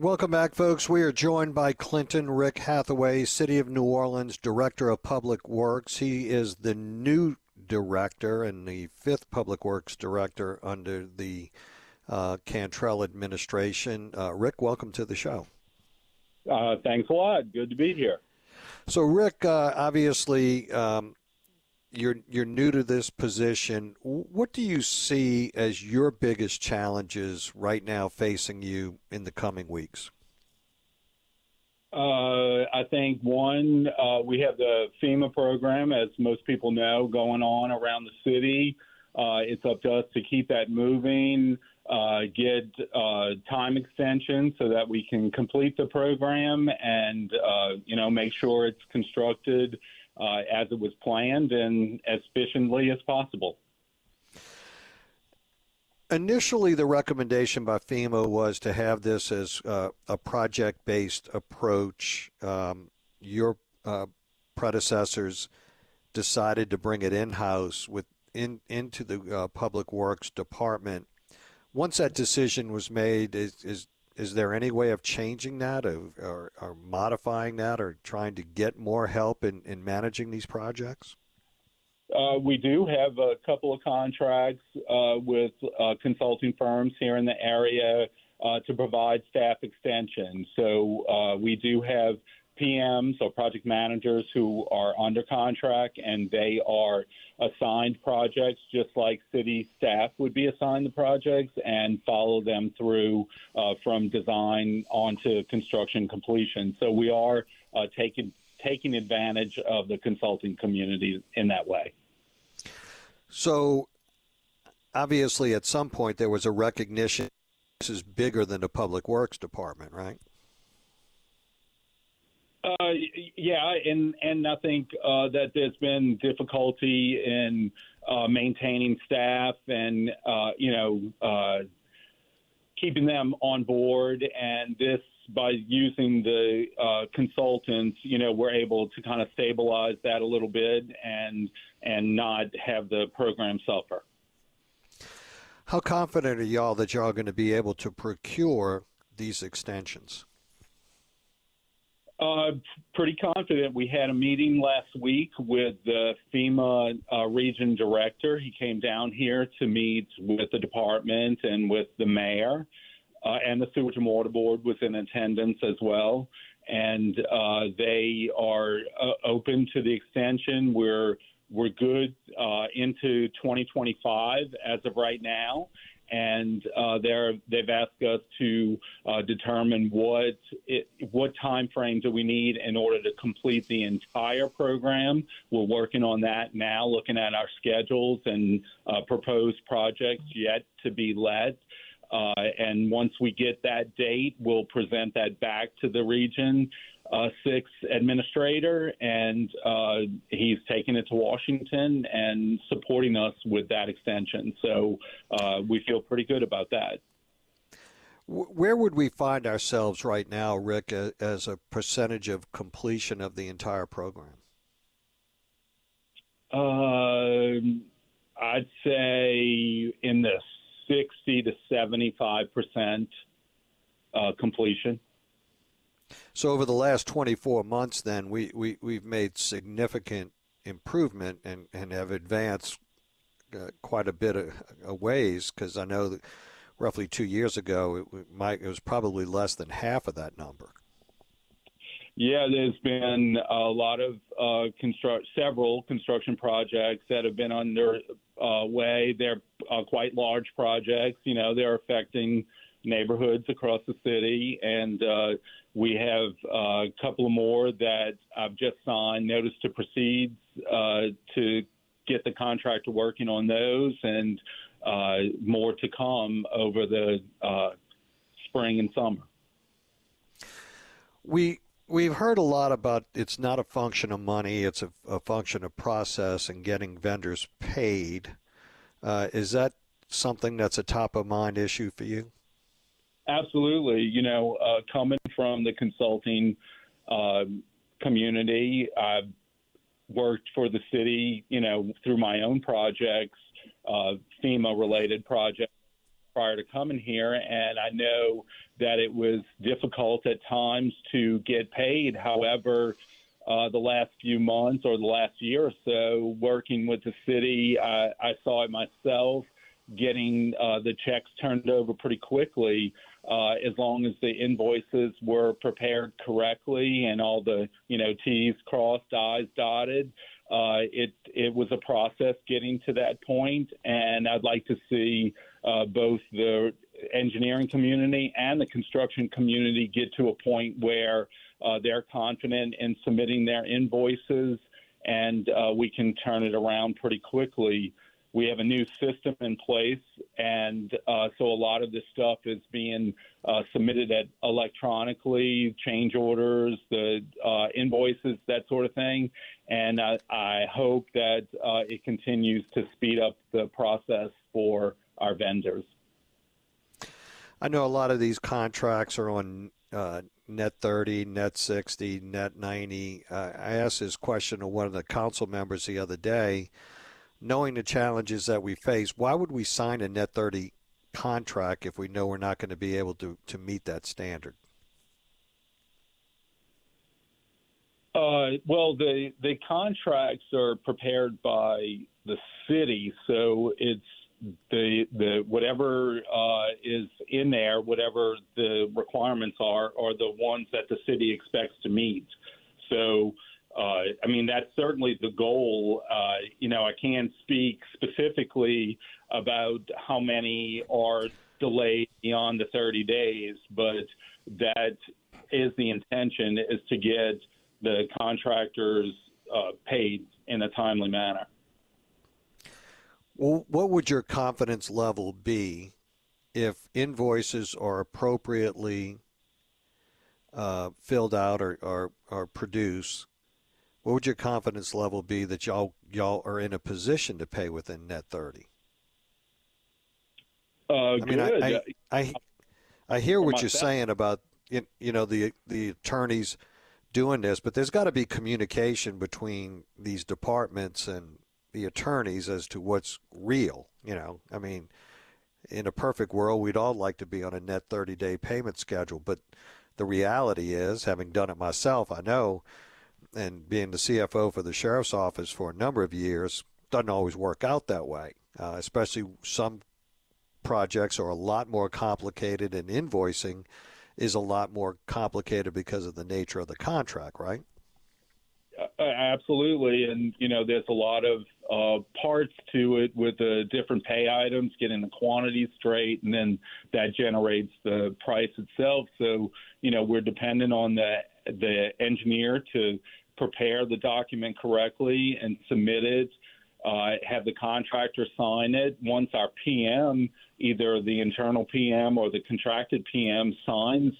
Welcome back, folks. We are joined by Clinton Rick Hathaway, City of New Orleans Director of Public Works. He is the new director and the fifth Public Works Director under the uh, Cantrell administration. Uh, Rick, welcome to the show. Uh, thanks a lot. Good to be here. So, Rick, uh, obviously, um, you're you're new to this position. What do you see as your biggest challenges right now facing you in the coming weeks? Uh, I think one, uh, we have the FEMA program, as most people know, going on around the city. Uh, it's up to us to keep that moving, uh, get uh, time extension so that we can complete the program, and uh, you know make sure it's constructed uh, as it was planned and as efficiently as possible. Initially, the recommendation by FEMA was to have this as uh, a project based approach. Um, your uh, predecessors decided to bring it in house in, into the uh, Public Works Department. Once that decision was made, is, is is there any way of changing that or, or, or, modifying that or trying to get more help in, in managing these projects? Uh, we do have a couple of contracts uh, with uh, consulting firms here in the area uh, to provide staff extension. So uh, we do have PMs or project managers who are under contract and they are assigned projects just like city staff would be assigned the projects and follow them through uh, from design onto construction completion. So we are uh, taking taking advantage of the consulting community in that way. So obviously at some point there was a recognition this is bigger than the public works department, right? Uh, yeah, and and I think uh, that there's been difficulty in uh, maintaining staff and uh, you know uh, keeping them on board, and this by using the uh, consultants, you know, we're able to kind of stabilize that a little bit and and not have the program suffer. How confident are y'all that y'all going to be able to procure these extensions? Uh, pretty confident. We had a meeting last week with the FEMA uh, region director. He came down here to meet with the department and with the mayor, uh, and the Sewerage and Water Board was in attendance as well. And uh, they are uh, open to the extension. We're we're good uh, into 2025 as of right now, and uh, they're, they've asked us to uh, determine what it, what time frame do we need in order to complete the entire program. We're working on that now, looking at our schedules and uh, proposed projects yet to be let. Uh, and once we get that date, we'll present that back to the region uh, six administrator, and uh, he's taking it to Washington and supporting us with that extension. So uh, we feel pretty good about that. Where would we find ourselves right now, Rick, as a percentage of completion of the entire program? Uh, I'd say in the 60 to 75 percent uh, completion. So over the last 24 months, then we, we we've made significant improvement and, and have advanced uh, quite a bit of, of ways because I know that roughly two years ago it, might, it was probably less than half of that number. Yeah, there's been a lot of uh, construct several construction projects that have been under uh, way. They're uh, quite large projects. You know, they're affecting neighborhoods across the city, and uh, we have uh, a couple more that I've just signed notice to proceed uh, to get the contractor working on those, and uh, more to come over the uh, spring and summer. We we've heard a lot about it's not a function of money; it's a, a function of process and getting vendors paid. Is that something that's a top of mind issue for you? Absolutely. You know, uh, coming from the consulting uh, community, I've worked for the city, you know, through my own projects, uh, FEMA related projects prior to coming here. And I know that it was difficult at times to get paid. However, uh, the last few months or the last year or so, working with the city, I, I saw it myself getting uh, the checks turned over pretty quickly uh, as long as the invoices were prepared correctly and all the you know T's crossed, I's dotted. Uh, it it was a process getting to that point, and I'd like to see uh, both the engineering community and the construction community get to a point where uh, they're confident in submitting their invoices, and uh, we can turn it around pretty quickly we have a new system in place, and uh, so a lot of this stuff is being uh, submitted at electronically, change orders, the uh, invoices, that sort of thing. And I, I hope that uh, it continues to speed up the process for our vendors. I know a lot of these contracts are on uh, net 30, net 60, net 90. Uh, I asked this question to one of the council members the other day knowing the challenges that we face, why would we sign a net 30 contract if we know we're not going to be able to, to meet that standard? Uh, well, the the contracts are prepared by the city, so it's the the whatever uh, is in there, whatever the requirements are, are the ones that the city expects to meet. So uh, I mean, that's certainly the goal. Uh, you know, I can't speak specifically about how many are delayed beyond the 30 days, but that is the intention is to get the contractors uh, paid in a timely manner. Well, what would your confidence level be if invoices are appropriately uh, filled out or, or, or produced what would your confidence level be that y'all y'all are in a position to pay within net thirty? Uh, I mean, I, I, I, I hear what you're saying about you know the the attorneys doing this, but there's got to be communication between these departments and the attorneys as to what's real. You know, I mean, in a perfect world, we'd all like to be on a net 30 day payment schedule, but the reality is, having done it myself, I know and being the CFO for the sheriff's office for a number of years, doesn't always work out that way. Uh, especially some projects are a lot more complicated, and invoicing is a lot more complicated because of the nature of the contract, right? Uh, absolutely, and you know, there's a lot of uh, parts to it with the different pay items, getting the quantities straight, and then that generates the price itself. So, you know, we're dependent on the the engineer to prepare the document correctly and submit it. Uh, have the contractor sign it. Once our PM, either the internal PM or the contracted PM, signs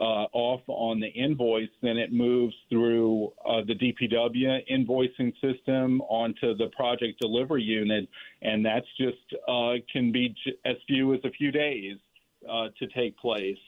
uh, off on the invoice, then it moves through uh, the DPW invoicing system onto the project delivery unit, and that's just uh, can be as few as a few days uh, to take place.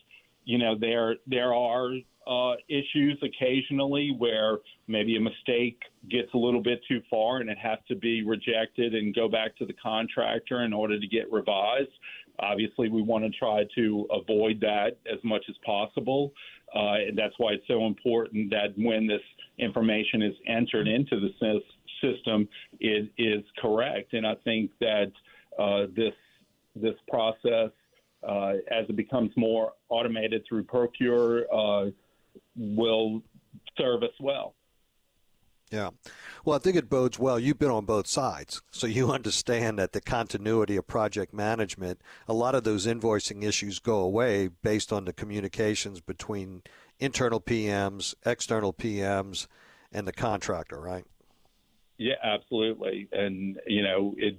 You know, there there are uh, issues occasionally where maybe a mistake gets a little bit too far and it has to be rejected and go back to the contractor in order to get revised. Obviously, we want to try to avoid that as much as possible. Uh, and that's why it's so important that when this information is entered into the system, it is correct. And I think that uh, this this process, uh, as it becomes more automated through Procore, uh, will serve us well. Yeah. Well, I think it bodes well. You've been on both sides, so you understand that the continuity of project management, a lot of those invoicing issues go away based on the communications between internal PMs, external PMs, and the contractor, right? Yeah, absolutely. And, you know, it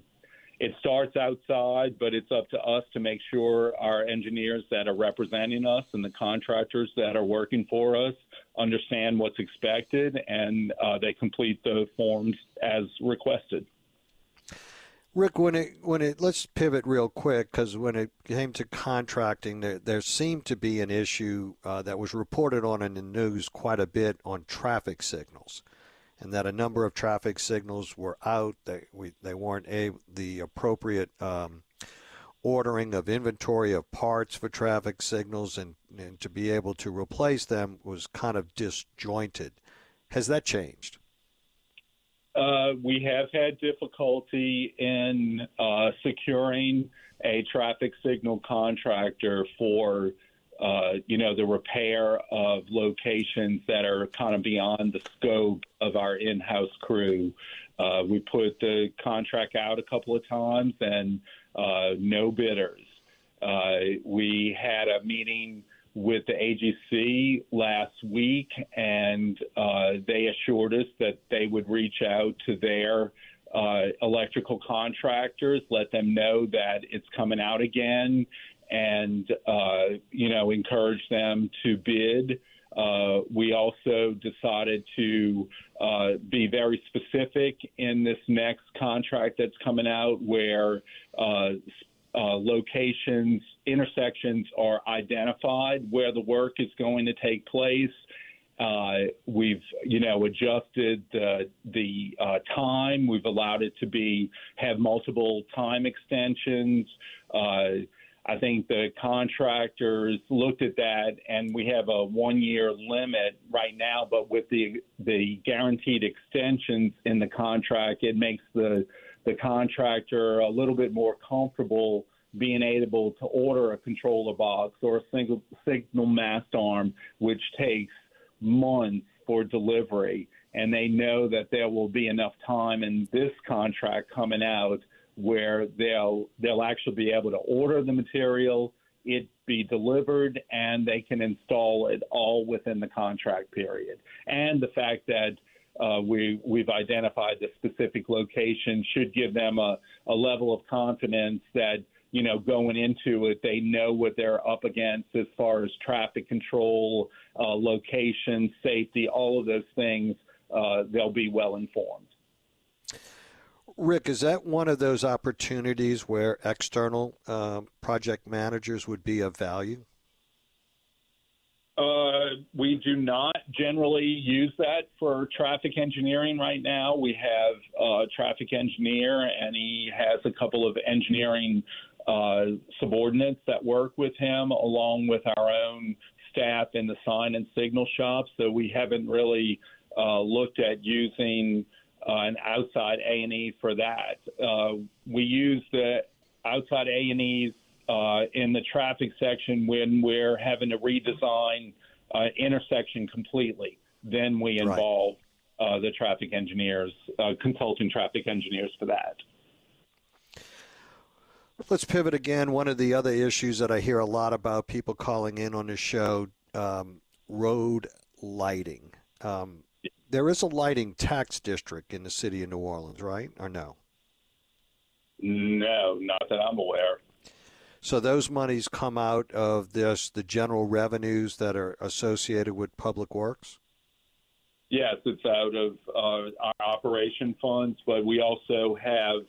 it starts outside, but it's up to us to make sure our engineers that are representing us and the contractors that are working for us understand what's expected and uh, they complete the forms as requested. Rick, when it when it let's pivot real quick because when it came to contracting, there, there seemed to be an issue uh, that was reported on in the news quite a bit on traffic signals, and that a number of traffic signals were out. They we, they weren't a, the appropriate um, ordering of inventory of parts for traffic signals, and, and to be able to replace them was kind of disjointed. Has that changed? Uh, we have had difficulty in uh, securing a traffic signal contractor for, uh, you know, the repair of locations that are kind of beyond the scope of our in-house crew. Uh, we put the contract out a couple of times and uh, no bidders. Uh, we had a meeting with the AGC last week, and uh, they assured us that they would reach out to their electrical contractors, let them know that it's coming out again, and uh, you know encourage them to bid. Uh, we also decided to uh, be very specific in this next contract that's coming out, where uh, uh, locations, intersections are identified where the work is going to take place. Uh, we've, you know, adjusted the, the time. We've allowed it to be have multiple time extensions. I think the contractors looked at that, and we have a one-year limit right now. But with the the guaranteed extensions in the contract, it makes the the contractor a little bit more comfortable being able to order a controller box or a single signal mast arm, which takes months for delivery. And they know that there will be enough time in this contract coming out where they'll they'll actually be able to order the material, it be delivered, and they can install it all within the contract period. And the fact that uh, we, we've identified the specific location should give them a, a level of confidence that, you know, going into it, they know what they're up against as far as traffic control, uh, location, safety, all of those things. Uh, they'll be well informed. Rick, is that one of those opportunities where external uh, project managers would be of value? Uh, we do not generally use that for traffic engineering right now. We have a traffic engineer, and he has a couple of engineering uh, subordinates that work with him, along with our own staff in the sign and signal shop. So we haven't really uh, looked at using an outside A and E for that. Uh, we use the outside A and E's uh, in the traffic section when we're having to redesign uh, intersection completely. Then we involve right. uh, the traffic engineers, uh, consulting traffic engineers for that. Let's pivot again. One of the other issues that I hear a lot about people calling in on the show um, road lighting. Um, there is a lighting tax district in the city of New Orleans, right? Or no? No, not that I'm aware. So those monies come out of this the general revenues that are associated with public works. Yes, it's out of uh, our operation funds, but we also have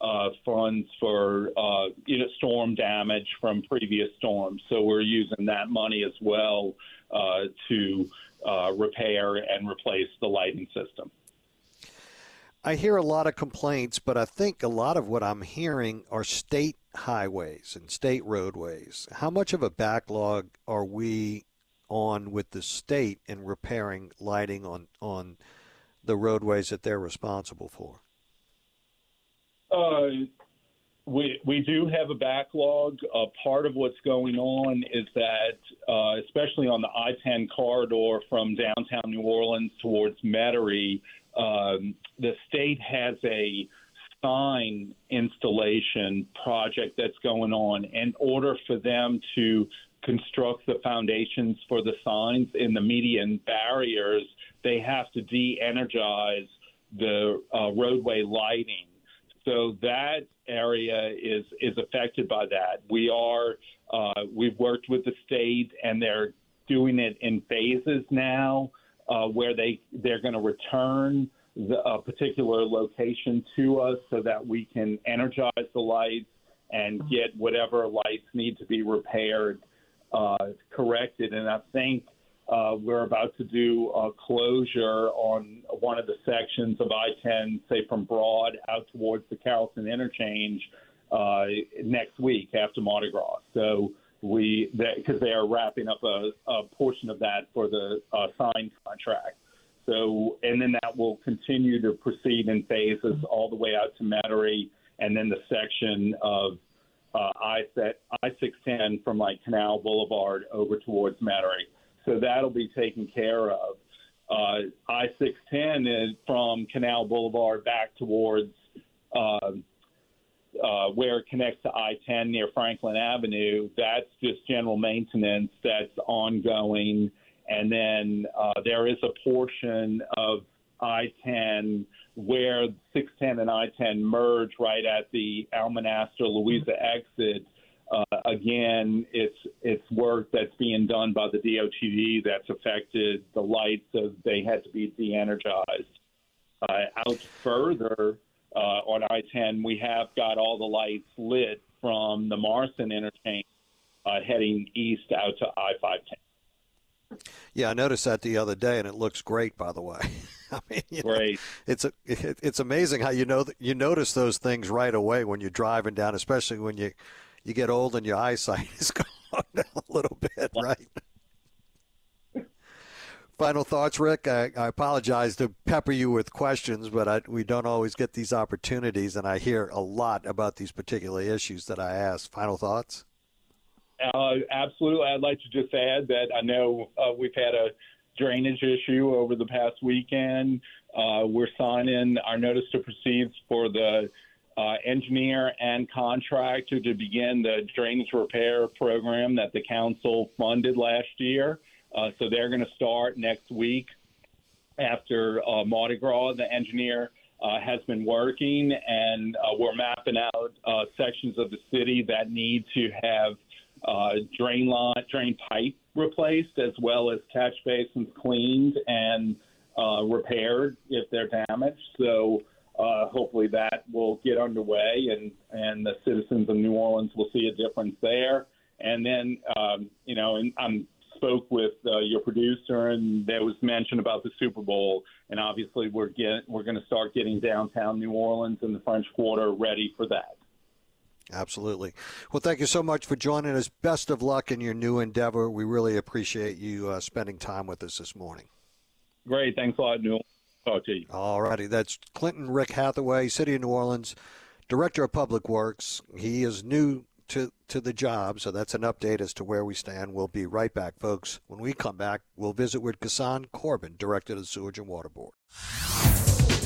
uh, funds for uh, you know storm damage from previous storms. So we're using that money as well uh, to uh, repair and replace the lighting system. I hear a lot of complaints, but I think a lot of what I'm hearing are state highways and state roadways. How much of a backlog are we on with the state in repairing lighting on on the roadways that they're responsible for? Uh, we we do have a backlog. Uh, part of what's going on is that, uh, especially on the I-10 corridor from downtown New Orleans towards Metairie, um, the state has a sign installation project that's going on. In order for them to construct the foundations for the signs in the median barriers, they have to de-energize the uh, roadway lighting. So that area is is affected by that. We are uh, we've worked with the state, and they're doing it in phases now, uh, where they they're going to return the, a particular location to us so that we can energize the lights and get whatever lights need to be repaired uh, corrected. And I think uh, we're about to do a closure on one of the sections of I-10, say from Broad out towards the Carrollton interchange uh, next week after Mardi Gras. So we because they are wrapping up a, a, portion of that for the uh, signed contract. So and then that will continue to proceed in phases all the way out to Metairie, and then the section of uh, I I six ten from like Canal Boulevard over towards Metairie. So that'll be taken care of. Uh, I six ten is from Canal Boulevard back towards. Uh, uh, where it connects to I 10 near Franklin Avenue, that's just general maintenance that's ongoing. And then uh, there is a portion of I 10 where 610 and I 10 merge right at the Almonaster Louisa exit. Uh, again, it's it's work that's being done by the DOTD that's affected the lights as they had to be de-energized. Uh, out further, uh, on I-10, we have got all the lights lit from the Marston interchange uh, heading east out to I-510. Yeah, I noticed that the other day, and it looks great. By the way, I mean, great. Know, it's a, it's amazing how you know you notice those things right away when you're driving down, especially when you you get old and your eyesight is going down a little bit, right? Final thoughts, Rick. I, I, apologize to pepper you with questions, but I, we don't always get these opportunities, and I hear a lot about these particular issues that I ask. Final thoughts? Uh, absolutely. I'd like to just add that I know uh, we've had a drainage issue over the past weekend. Uh, we're signing our notice to proceed for the uh, engineer and contractor to begin the drainage repair program that the council funded last year. Uh, so they're going to start next week after uh, Mardi Gras. The engineer uh, has been working, and uh, we're mapping out uh, sections of the city that need to have uh, drain line, drain pipe replaced, as well as catch basins cleaned and repaired if they're damaged. So. Hopefully that will get underway and, and the citizens of New Orleans will see a difference there. And then, um, you know, and I'm spoke with uh, your producer, and there was mention about the Super Bowl, and obviously we're get we're going to start getting downtown New Orleans and the French Quarter ready for that. Absolutely. Well, thank you so much for joining us. Best of luck in your new endeavor. We really appreciate you uh, spending time with us this morning. Great. Thanks a lot, Newell. Talk to you. All righty. That's Clinton Rick Hathaway, City of New Orleans, Director of Public Works. He is new to, to the job. So that's an update as to where we stand. We'll be right back, folks. When we come back, we'll visit with Ghassan Korban, Director of the Sewerage and Water Board.